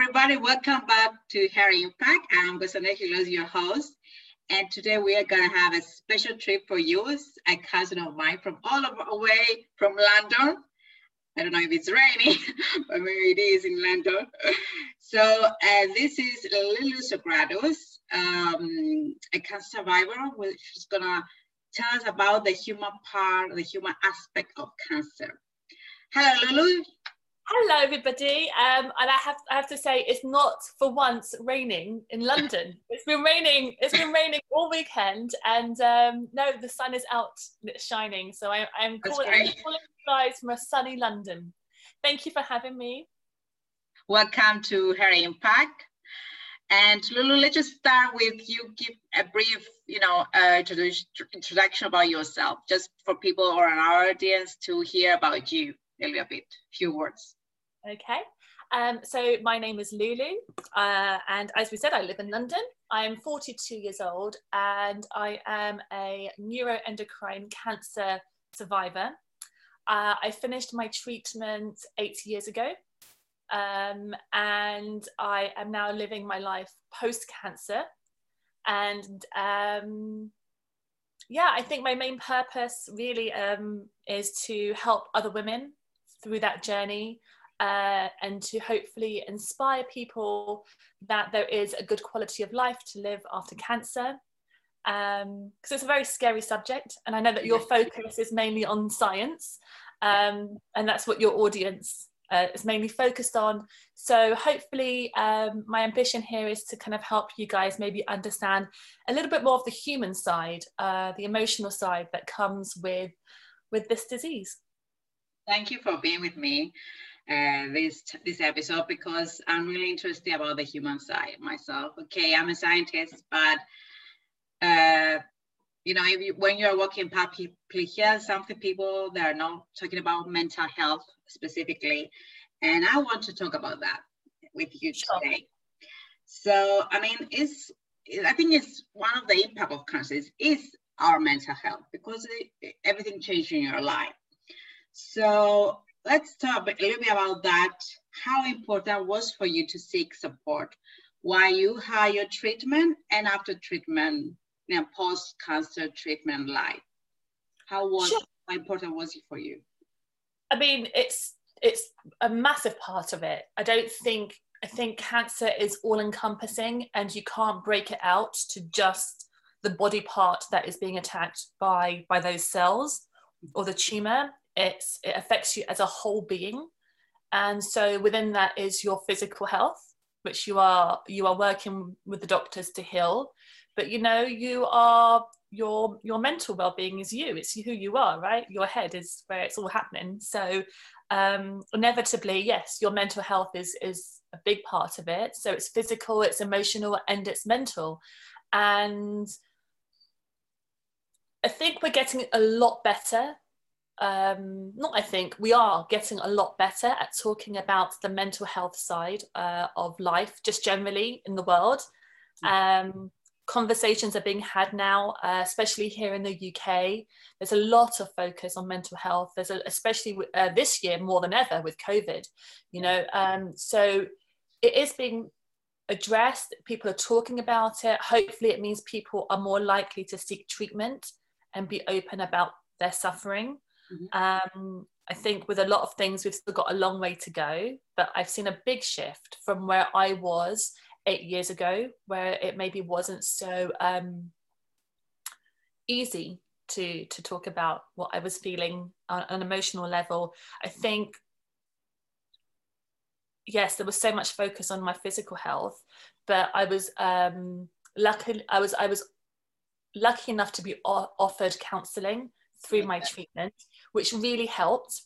everybody. Welcome back to Harry Impact. I'm Gosane Hilos, your host. And today we are going to have a special trip for you, a cousin of mine from all over away from London. I don't know if it's raining, but maybe it is in London. So uh, this is Lulu Sogrados, um, a cancer survivor, is going to tell us about the human part, the human aspect of cancer. Hello, Lulu. Hello, everybody. Um, and I have I have to say, it's not for once raining in London. it's been raining. It's been raining all weekend, and um, no, the sun is out. It's shining. So I, I'm calling, I'm calling you guys from a sunny London. Thank you for having me. Welcome to Harry Impact. And Lulu, let's just start with you give a brief, you know, uh, introduction about yourself, just for people or our audience to hear about you a little bit, few words. Okay. Um, so my name is Lulu, uh, and as we said, I live in London. I am 42 years old, and I am a neuroendocrine cancer survivor. Uh, I finished my treatment eight years ago, um, and I am now living my life post cancer. And um, yeah, I think my main purpose really um, is to help other women through that journey uh, and to hopefully inspire people that there is a good quality of life to live after cancer. Because um, it's a very scary subject, and I know that your focus is mainly on science, um, and that's what your audience uh, is mainly focused on. So, hopefully, um, my ambition here is to kind of help you guys maybe understand a little bit more of the human side, uh, the emotional side that comes with with this disease. Thank you for being with me uh, this this episode because I'm really interested about the human side myself. Okay, I'm a scientist, but uh, you know, you, when you're working public here, something people they are not talking about mental health specifically, and I want to talk about that with you sure. today. So, I mean, it's I think it's one of the impact of cancer is, is our mental health because it, everything changed in your life. So let's talk a little bit about that. How important was for you to seek support while you had your treatment and after treatment, you know, post-cancer treatment life? How was sure. how important was it for you? I mean, it's it's a massive part of it. I don't think I think cancer is all encompassing and you can't break it out to just the body part that is being attacked by by those cells or the tumor it's, it affects you as a whole being. And so within that is your physical health, which you are you are working with the doctors to heal. But you know, you are your your mental well-being is you. It's who you are right? Your head is where it's all happening. So um inevitably yes your mental health is is a big part of it. So it's physical it's emotional and it's mental. And i think we're getting a lot better um, not I think, we are getting a lot better at talking about the mental health side uh, of life, just generally in the world. Mm. Um, conversations are being had now, uh, especially here in the UK. There's a lot of focus on mental health. There's a, especially uh, this year more than ever with COVID, you know. Um, so it is being addressed. People are talking about it. Hopefully, it means people are more likely to seek treatment and be open about their suffering. Mm-hmm. Um, I think with a lot of things, we've still got a long way to go, but I've seen a big shift from where I was eight years ago, where it maybe wasn't so um, easy to to talk about what I was feeling on an emotional level. I think yes, there was so much focus on my physical health, but I was um, lucky. I was I was lucky enough to be offered counselling through my treatment, which really helped.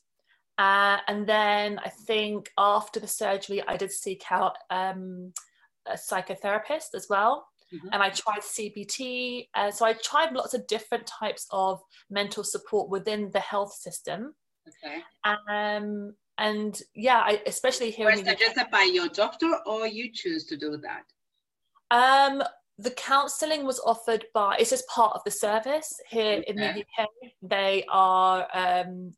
Uh, and then I think after the surgery, I did seek out um, a psychotherapist as well. Mm-hmm. And I tried CBT. Uh, so I tried lots of different types of mental support within the health system. Okay. Um, and yeah, I, especially here. Was suggested by your doctor, or you choose to do that? Um, the counselling was offered by it's just part of the service here okay. in the UK. They are um,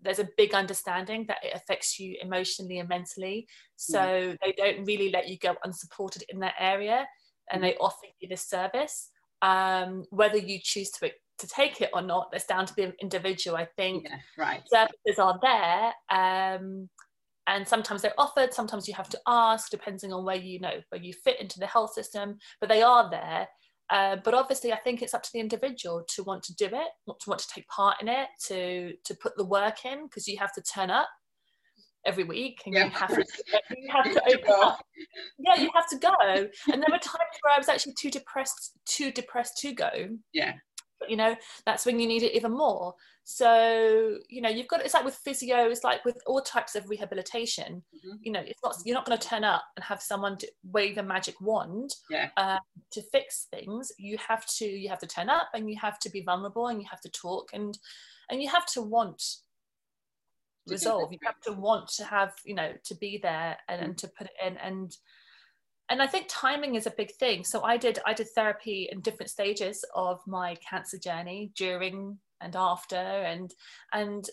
there's a big understanding that it affects you emotionally and mentally. So mm. they don't really let you go unsupported in that area and mm. they offer you this service. Um, whether you choose to to take it or not, that's down to the individual. I think yeah, right. services are there. Um, and sometimes they're offered, sometimes you have to ask, depending on where you know where you fit into the health system, but they are there. Uh, but obviously, I think it's up to the individual to want to do it, to want to take part in it, to to put the work in, because you have to turn up every week and yeah. you have to you have to open up. Yeah, you have to go. And there were times where I was actually too depressed, too depressed to go. Yeah. But you know, that's when you need it even more. So, you know, you've got it's like with physio, it's like with all types of rehabilitation. Mm-hmm. You know, it's not you're not going to turn up and have someone wave a magic wand yeah. uh, to fix things. You have to you have to turn up and you have to be vulnerable and you have to talk and and you have to want resolve. You have to want to have you know to be there and, and to put it in and and I think timing is a big thing. So I did I did therapy in different stages of my cancer journey during and after and and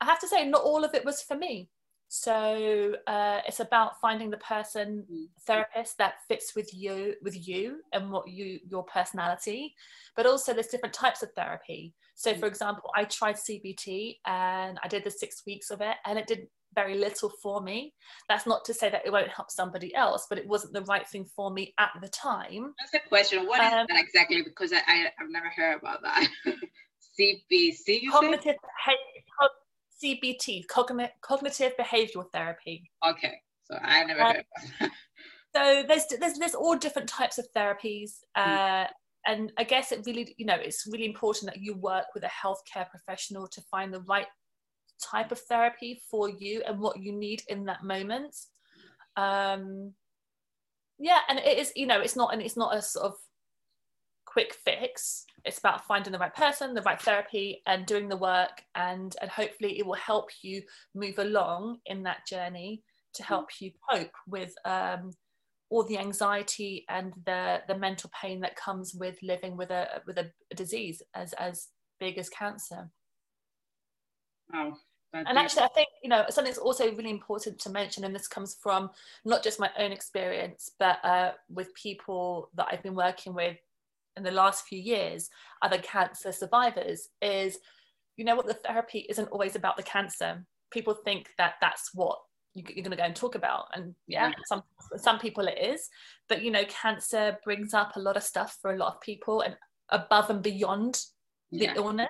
i have to say not all of it was for me so uh, it's about finding the person mm. therapist that fits with you with you and what you your personality but also there's different types of therapy so mm. for example i tried cbt and i did the six weeks of it and it did very little for me. That's not to say that it won't help somebody else, but it wasn't the right thing for me at the time. That's a question. What um, is that exactly? Because I, I, have never heard about that. CBC, cognitive CBT, cognitive cognitive behavioral therapy. Okay, so I never heard. Um, so there's there's there's all different types of therapies, hmm. uh, mm. and I guess it really you know it's really important that you work with a healthcare professional to find the right type of therapy for you and what you need in that moment. Um, yeah, and it is you know it's not and it's not a sort of quick fix. It's about finding the right person, the right therapy, and doing the work. And, and hopefully, it will help you move along in that journey to help you cope with um, all the anxiety and the, the mental pain that comes with living with a, with a, a disease as, as big as cancer. Wow. And actually, I think you know something that's also really important to mention, and this comes from not just my own experience, but uh, with people that I've been working with in the last few years, other cancer survivors, is you know what the therapy isn't always about the cancer. People think that that's what you're going to go and talk about, and yeah, yeah, some some people it is, but you know, cancer brings up a lot of stuff for a lot of people, and above and beyond the yeah. illness.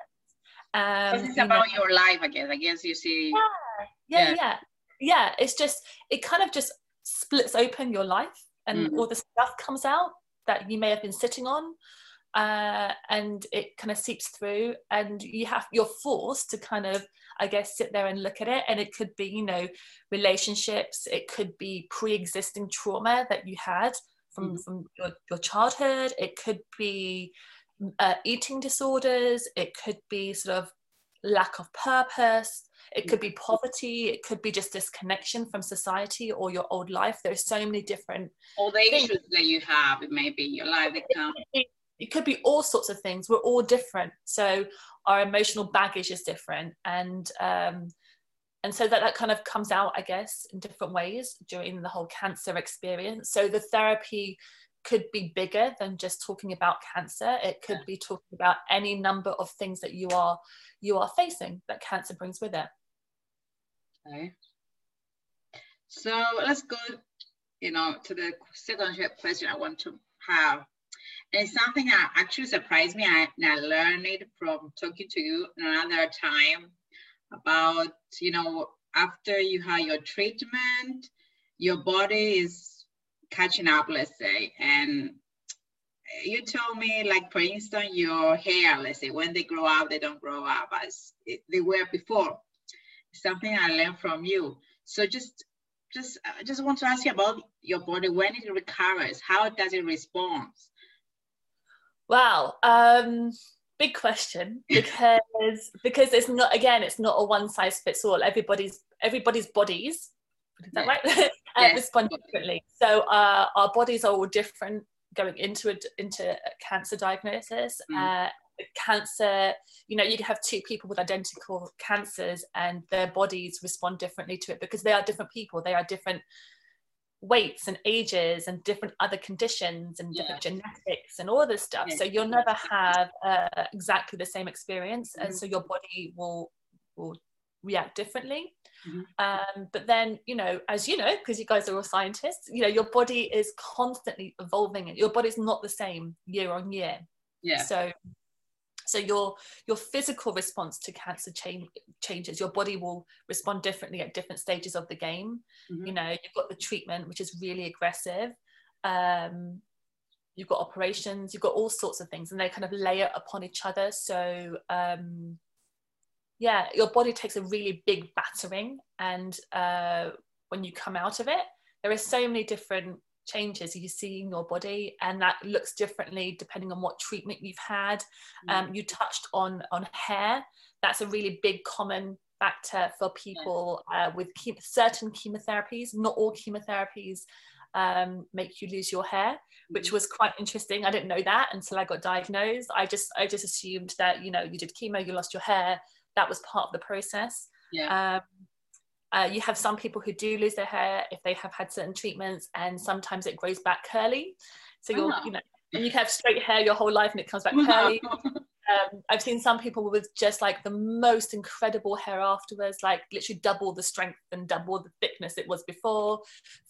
Um, it's about know, your life, I guess. I guess you see. Yeah, yeah, yeah, yeah. yeah. It's just it kind of just splits open your life, and mm. all the stuff comes out that you may have been sitting on uh, and it kind of seeps through and you have you're forced to kind of i guess sit there and look at it and it could be you know relationships it could be pre-existing trauma that you had from mm-hmm. from your, your childhood it could be uh, eating disorders it could be sort of lack of purpose it could be poverty it could be just disconnection from society or your old life. There's so many different all the things. issues that you have it may be your life come. it, it could be all sorts of things. We're all different. So our emotional baggage is different. And um, and so that that kind of comes out i guess in different ways during the whole cancer experience. So the therapy could be bigger than just talking about cancer it could be talking about any number of things that you are you are facing that cancer brings with it Okay. So let's go, you know, to the second question I want to have. And it's something that actually surprised me. I, and I learned it from talking to you another time about, you know, after you have your treatment, your body is catching up, let's say. And you told me, like, for instance, your hair, let's say, when they grow up, they don't grow up as they were before something I learned from you. So just just I just want to ask you about your body when it recovers. How does it respond? Wow, um, big question because because it's not again it's not a one size fits all. Everybody's everybody's bodies is that right? uh, respond differently. So uh, our bodies are all different going into a, into a cancer diagnosis. Mm. Uh, cancer you know you can have two people with identical cancers and their bodies respond differently to it because they are different people they are different weights and ages and different other conditions and different yeah. genetics and all this stuff yeah. so you'll never have uh, exactly the same experience mm-hmm. and so your body will will react differently mm-hmm. um, but then you know as you know because you guys are all scientists you know your body is constantly evolving and your body's not the same year on year. Yeah. So so your your physical response to cancer change, changes your body will respond differently at different stages of the game. Mm-hmm. you know you've got the treatment which is really aggressive. Um, you've got operations you've got all sorts of things and they kind of layer upon each other. So um, yeah your body takes a really big battering and uh, when you come out of it there are so many different changes you see in your body and that looks differently depending on what treatment you've had. Mm. um, you touched on on hair. That's a really big common factor for people uh, with certain chemotherapies. Not all chemotherapies um, make you lose your hair which mm. was quite interesting. I didn't know that until i got diagnosed. I just i just assumed that you know you did chemo you lost your hair that was part of the process yeah. Um, uh, you have some people who do lose their hair if they have had certain treatments, and sometimes it grows back curly. So you're, oh. you know, and you can have straight hair your whole life and it comes back curly. um, I've seen some people with just like the most incredible hair afterwards, like literally double the strength and double the thickness it was before.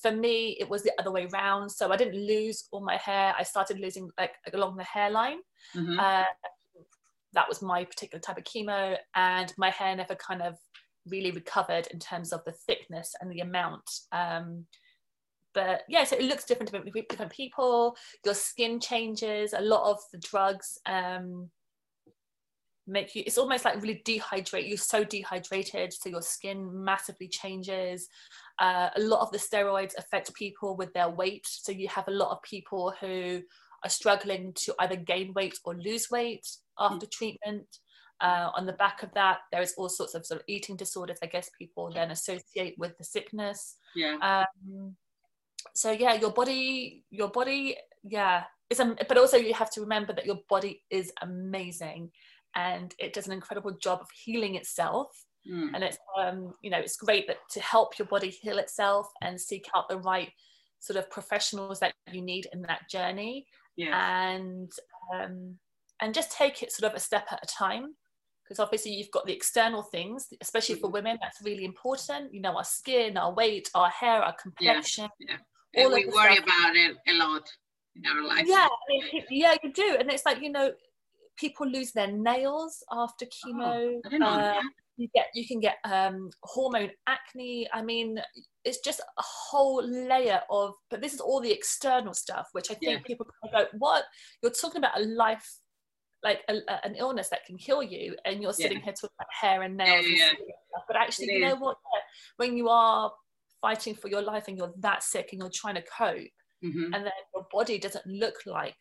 For me, it was the other way around. So I didn't lose all my hair. I started losing like along the hairline. Mm-hmm. Uh, that was my particular type of chemo, and my hair never kind of really recovered in terms of the thickness and the amount. Um, but yeah, so it looks different to different people. Your skin changes. A lot of the drugs um, make you. It's almost like really dehydrate. You're so dehydrated, so your skin massively changes. Uh, a lot of the steroids affect people with their weight. So you have a lot of people who are struggling to either gain weight or lose weight after mm. treatment. Uh, on the back of that, there is all sorts of sort of eating disorders. I guess people then associate with the sickness. Yeah. Um, so yeah, your body, your body, yeah, it's um, but also you have to remember that your body is amazing, and it does an incredible job of healing itself. Mm. And it's um, you know, it's great that to help your body heal itself and seek out the right sort of professionals that you need in that journey. Yeah. And um, and just take it sort of a step at a time because obviously you've got the external things especially for mm-hmm. women that's really important you know our skin our weight our hair our complexion yeah, yeah. all we worry stuff. about it a lot in our life yeah yeah you do and it's like you know people lose their nails after oh, chemo oh, you get you can get um, hormone acne i mean it's just a whole layer of but this is all the external stuff which i think yeah. people go what you're talking about a life like a, a, an illness that can kill you and you're sitting yeah. here talking about hair and nails yeah, and but actually it you is. know what when you are fighting for your life and you're that sick and you're trying to cope mm-hmm. and then your body doesn't look like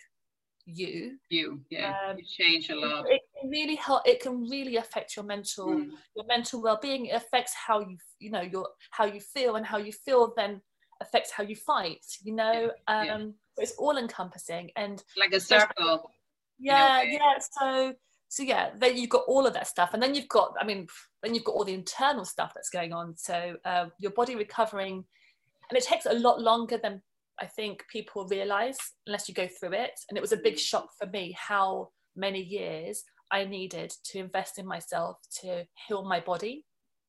you. You yeah. Um, you change a lot. it can really help it can really affect your mental mm. your mental well-being. It affects how you you know your how you feel and how you feel then affects how you fight you know? Yeah. um it's all encompassing and like a circle yeah yeah so so yeah then you've got all of that stuff. And then you've got i mean then you've got all the internal stuff that's going on. So uh, your body recovering and it takes a lot longer than i think people realize unless you go through it. And it was a big shock for me how many years i needed to invest in myself to heal my body.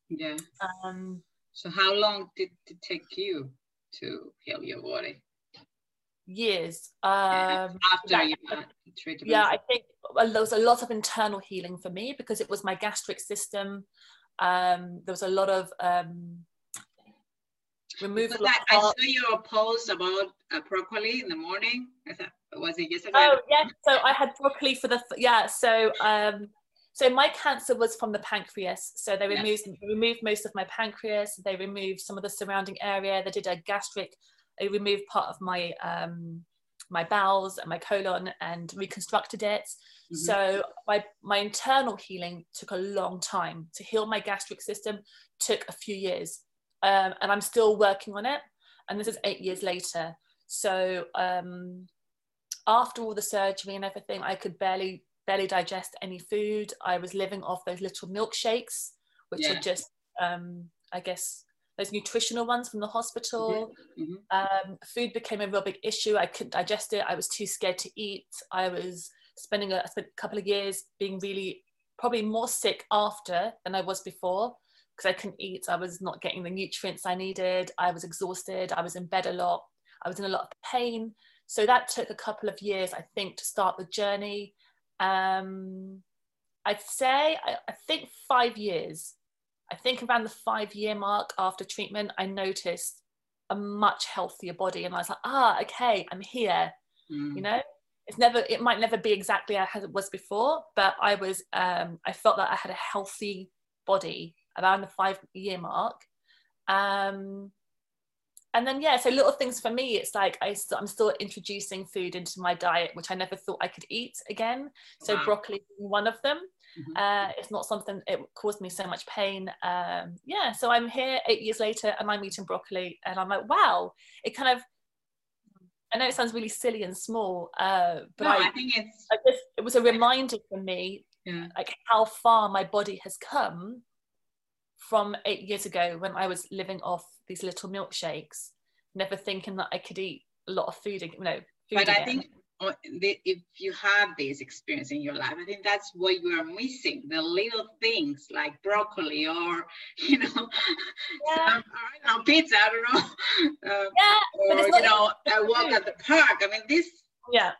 Yeah. Um so how long did it take you to heal your body? Years. Um, After you Yeah, I think there was a lot of internal healing for me because it was my gastric system. Um, there was a lot of um, removal. I, I, saw your post about uh, broccoli in the morning. was it yesterday? Oh yeah, so I had broccoli for the yeah. So um, so my cancer was from the pancreas. So they removed yes. removed most of my pancreas. They removed some of the surrounding area. They did a gastric I removed part of my um, my bowels and my colon and reconstructed it. Mm-hmm. So my my internal healing took a long time to heal my gastric system. Took a few years, um, and I'm still working on it. And this is eight years later. So um, after all the surgery and everything, I could barely barely digest any food. I was living off those little milkshakes, which yeah. are just, um, I guess, those nutritional ones from the hospital. Mm-hmm. Um, food became a real big issue. I couldn't digest it. I was too scared to eat. I was spending a, spent a couple of years being really probably more sick after than I was before because I couldn't eat. I was not getting the nutrients I needed. I was exhausted. I was in bed a lot. I was in a lot of pain. So that took a couple of years, I think, to start the journey. Um, I'd say, I, I think five years. I think around the five year mark after treatment, I noticed a much healthier body. And I was like, ah, okay, I'm here. Mm. You know, it's never, it might never be exactly as it was before, but I was, um, I felt that I had a healthy body around the five year mark. Um, and then yeah so little things for me it's like I st- i'm still introducing food into my diet which i never thought i could eat again so wow. broccoli one of them mm-hmm. uh, it's not something it caused me so much pain um, yeah so i'm here eight years later and i'm eating broccoli and i'm like wow it kind of I know it sounds really silly and small, uh, but no, I, I, think it's. I just, it was a reminder for me, yeah. like how far my body has come from eight years ago when I was living off these little milkshakes, never thinking that I could eat a lot of food, you know. Food but again. I think uh, if you have this experience in your life, I think that's what you are missing the little things like broccoli or, you know, yeah. some, I don't know, pizza, I don't know. Um, yeah, or, you know, I walk at the park. I mean, this yeah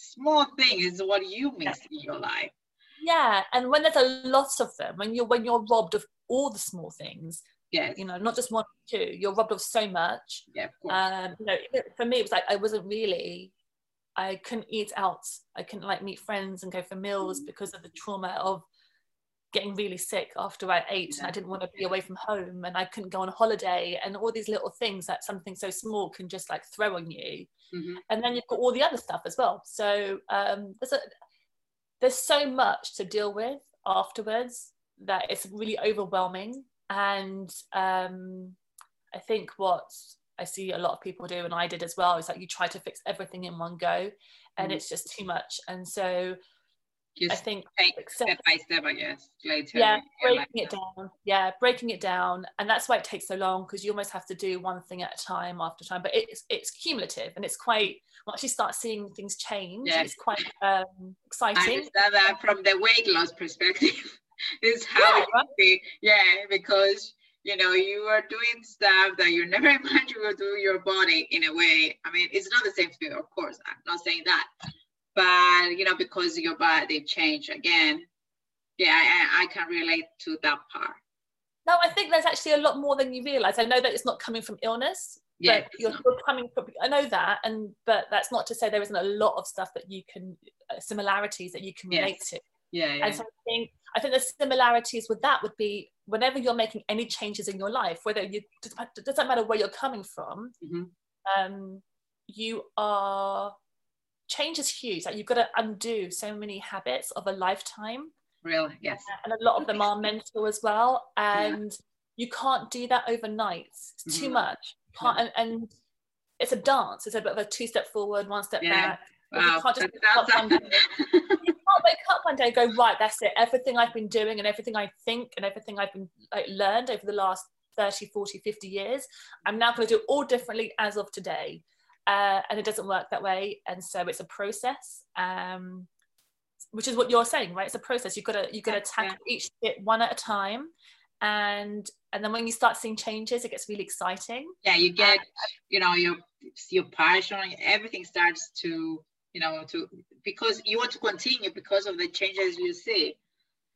small thing is what you miss yeah. in your life. Yeah, and when there's a lot of them, when you're when you're robbed of all the small things, yeah. You know not just one or two. You're robbed of so much. Yeah um you know for me it was like i wasn't really i couldn't eat out. I couldn't like meet friends and go for meals mm. because of the trauma of getting really sick after i ate yeah. and i didn't want to be away from home and i couldn't go on holiday and all these little things that something so small can just like throw on you. Mm-hmm. and then you've got all the other stuff as well. So um there's a there's so much to deal with afterwards that it's really overwhelming and um, I think what I see a lot of people do, and I did as well, is like you try to fix everything in one go, and mm. it's just too much. And so just I think step by step, I guess. Later, yeah, breaking it down. Yeah, breaking it down, and that's why it takes so long because you almost have to do one thing at a time after time. But it's it's cumulative, and it's quite once you start seeing things change, yes. it's quite um, exciting. I understand that from the weight loss perspective. is how yeah, it be. Yeah, because you know you are doing stuff that you never imagined you would do your body in a way. I mean, it's not the same thing, of course. I'm not saying that, but you know, because your body changed again. Yeah, I, I can relate to that part. No, I think there's actually a lot more than you realize. I know that it's not coming from illness, yeah, you're, you're, coming from. I know that, and but that's not to say there isn't a lot of stuff that you can uh, similarities that you can relate yes. to. Yeah, yeah. And so I think I think the similarities with that would be whenever you're making any changes in your life, whether you it doesn't matter where you're coming from, mm-hmm. um, you are change is huge. Like you've got to undo so many habits of a lifetime. Really, yes. And a lot of them are mental as well, and yeah. you can't do that overnight. It's mm-hmm. too much. and, and, it's a dance. It's a bit of a two step forward, one step yeah. back. Wow. You can't just can't wake up one day and go, right, that's it. Everything I've been doing and everything I think and everything I've been like, learned over the last 30, 40, 50 years, I'm now going to do all differently as of today. Uh, and it doesn't work that way. And so it's a process. Um, which is what you're saying, right? It's a process. You've got to you've got to tackle yeah. each bit one at a time, and and then when you start seeing changes, it gets really exciting. Yeah, you get you know your your passion, everything starts to you know to because you want to continue because of the changes you see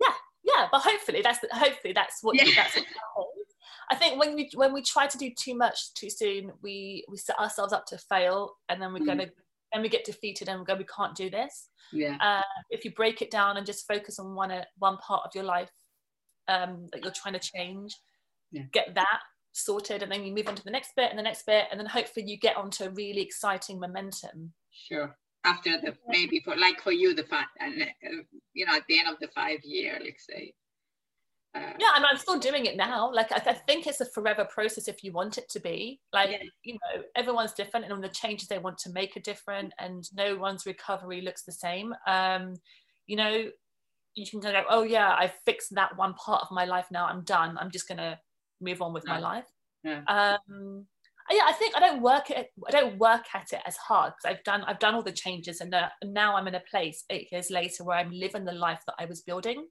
yeah yeah but hopefully that's hopefully that's what yeah. that's what I think when we when we try to do too much too soon, we we set ourselves up to fail, and then we're mm. gonna and we get defeated and we go we can't do this. Yeah. Uh, if you break it down and just focus on one uh, one part of your life um, that you're trying to change, yeah. get that sorted, and then you move on to the next bit and the next bit, and then hopefully you get onto a really exciting momentum. Sure after the maybe for like for you the five and uh, you know at the end of the five year let's say uh, yeah and i'm still doing it now like I, I, think it's a forever process if you want it to be like yeah. you know everyone's different and the changes they want to make are different and no one's recovery looks the same um you know, you can go, oh yeah, I fixed that one part of my life now. I'm done. I'm just gonna move on with my life. Yeah. Um, yeah, I think I don't work at I don't work at it as hard because I've done I've done all the changes and uh, now I'm in a place eight years later where I'm living the life that I was building.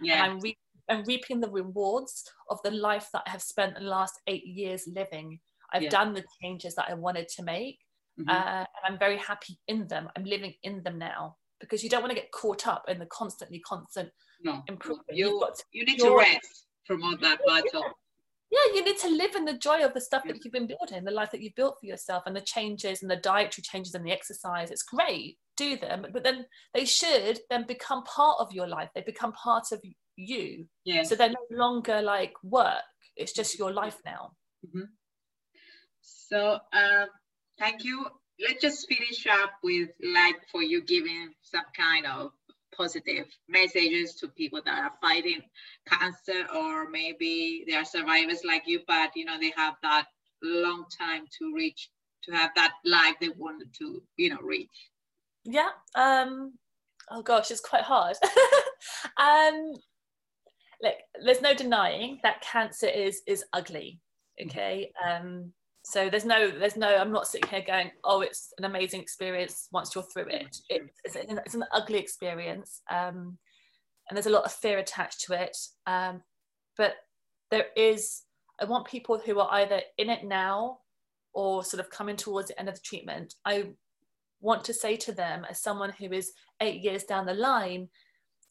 Yeah. And I'm, re- I'm reaping the rewards of the life that I have spent the last eight years living. I've Yeah. done the changes that I wanted to make, Mhm. uh, and I'm very happy in them. I'm living in them now because you don't want to get caught up in the constantly constant no, improvement. you You've got to you need to rest from all that battle. Yeah, you need to live in the joy of the stuff Yeah. that you've been building, the life that you've built for yourself, and the changes and the dietary changes and the exercise. It's great, do them, but then they should then become part of your life. They become part of you, Yeah. so they're no longer like work. It's just your life now. So um, thank you. Let's just finish up with like for you giving some kind of positive messages to people that are fighting cancer or maybe they are survivors like you, but you know they have that long time to reach to have that life they wanted to you know reach. Yeah. Um. Oh gosh, it's quite hard. um. Look, there's no denying that cancer is is ugly. Okay. Um. So there's no there's no I'm not sitting here going oh it's an amazing experience once you're through it. it it's, an, it's an ugly experience. Um. And there's a lot of fear attached to it. Um. But there is I want people who are either in it now or sort of coming towards the end of the treatment. I want to say to them as someone who is eight years down the line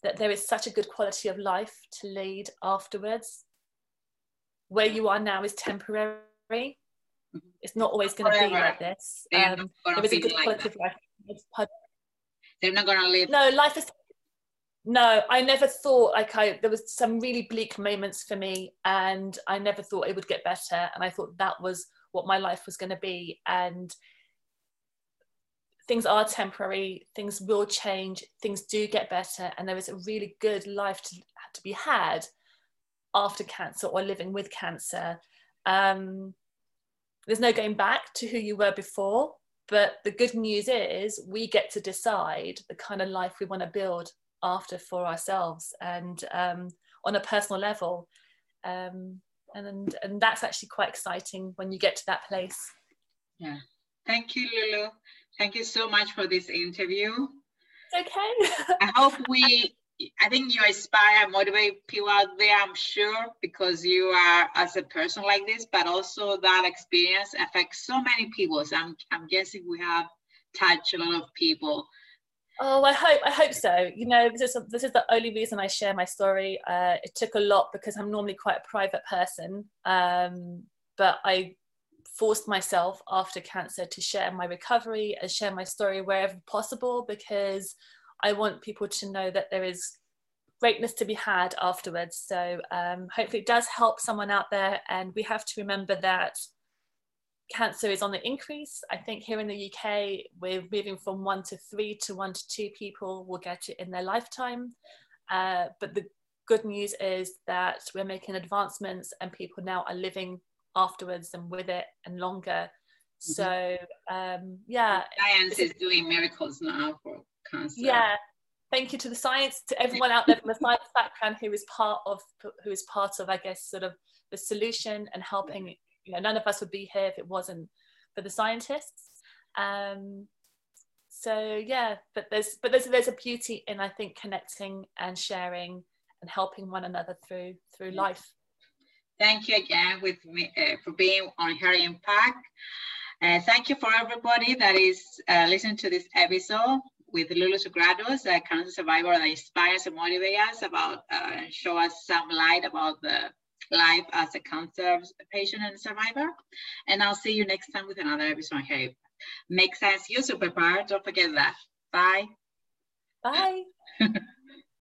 that there is such a good quality of life to lead afterwards where you are now is temporary it's not always going to be like this. Um, not gonna there is a good like quality that. of life They're not gonna live. no life is no i never thought like i there was some really bleak moments for me and i never thought it would get better and i thought that was what my life was going to be and things are temporary things will change things do get better and there is a really good life to, to be had after cancer or living with cancer. Um, there's no going back to who you were before but the good news is we get to decide the kind of life we want to build after for ourselves and um, on a personal level um, and and that's actually quite exciting when you get to that place Yeah. Thank you, Lulu. Thank you so much for this interview. It's okay I hope we, I think you inspire and motivate people out there, I'm sure, because you are as a person like this, but also that experience affects so many people. So I'm, I'm guessing we have touched a lot of people. Oh, I hope I hope so. You know, this is this is the only reason I share my story. Uh, it took a lot because I'm normally quite a private person, um, but I forced myself after cancer to share my recovery and share my story wherever possible because I want people to know that there is greatness to be had afterwards. So um, hopefully it does help someone out there, and we have to remember that cancer is on the increase. I think here in the UK, we're moving from one to three to one to two people will get it in their lifetime. Uh, but the good news is that we're making advancements and people now are living afterwards and with it and longer. So, um, yeah, Science is doing miracles now for cancer. yeah. Thank you to the science, to everyone out there from a science background who is part of, who is part of, I guess, sort of the solution and helping you know none of us would be here if it wasn't for the scientists um so yeah but there's but there's there's a beauty in i think connecting and sharing and helping one another through through life Thank you again with me uh, for being on Her Impact. Uh, thank you for everybody that is uh, listening to this episode with Lulu Sugrados, a cancer survivor that inspires and motivates us about uh, show us some light about the life as a cancer patient and survivor. And I'll see you next time with another episode Impact. Make sense, you're superpower. Don't forget that. Bye. bye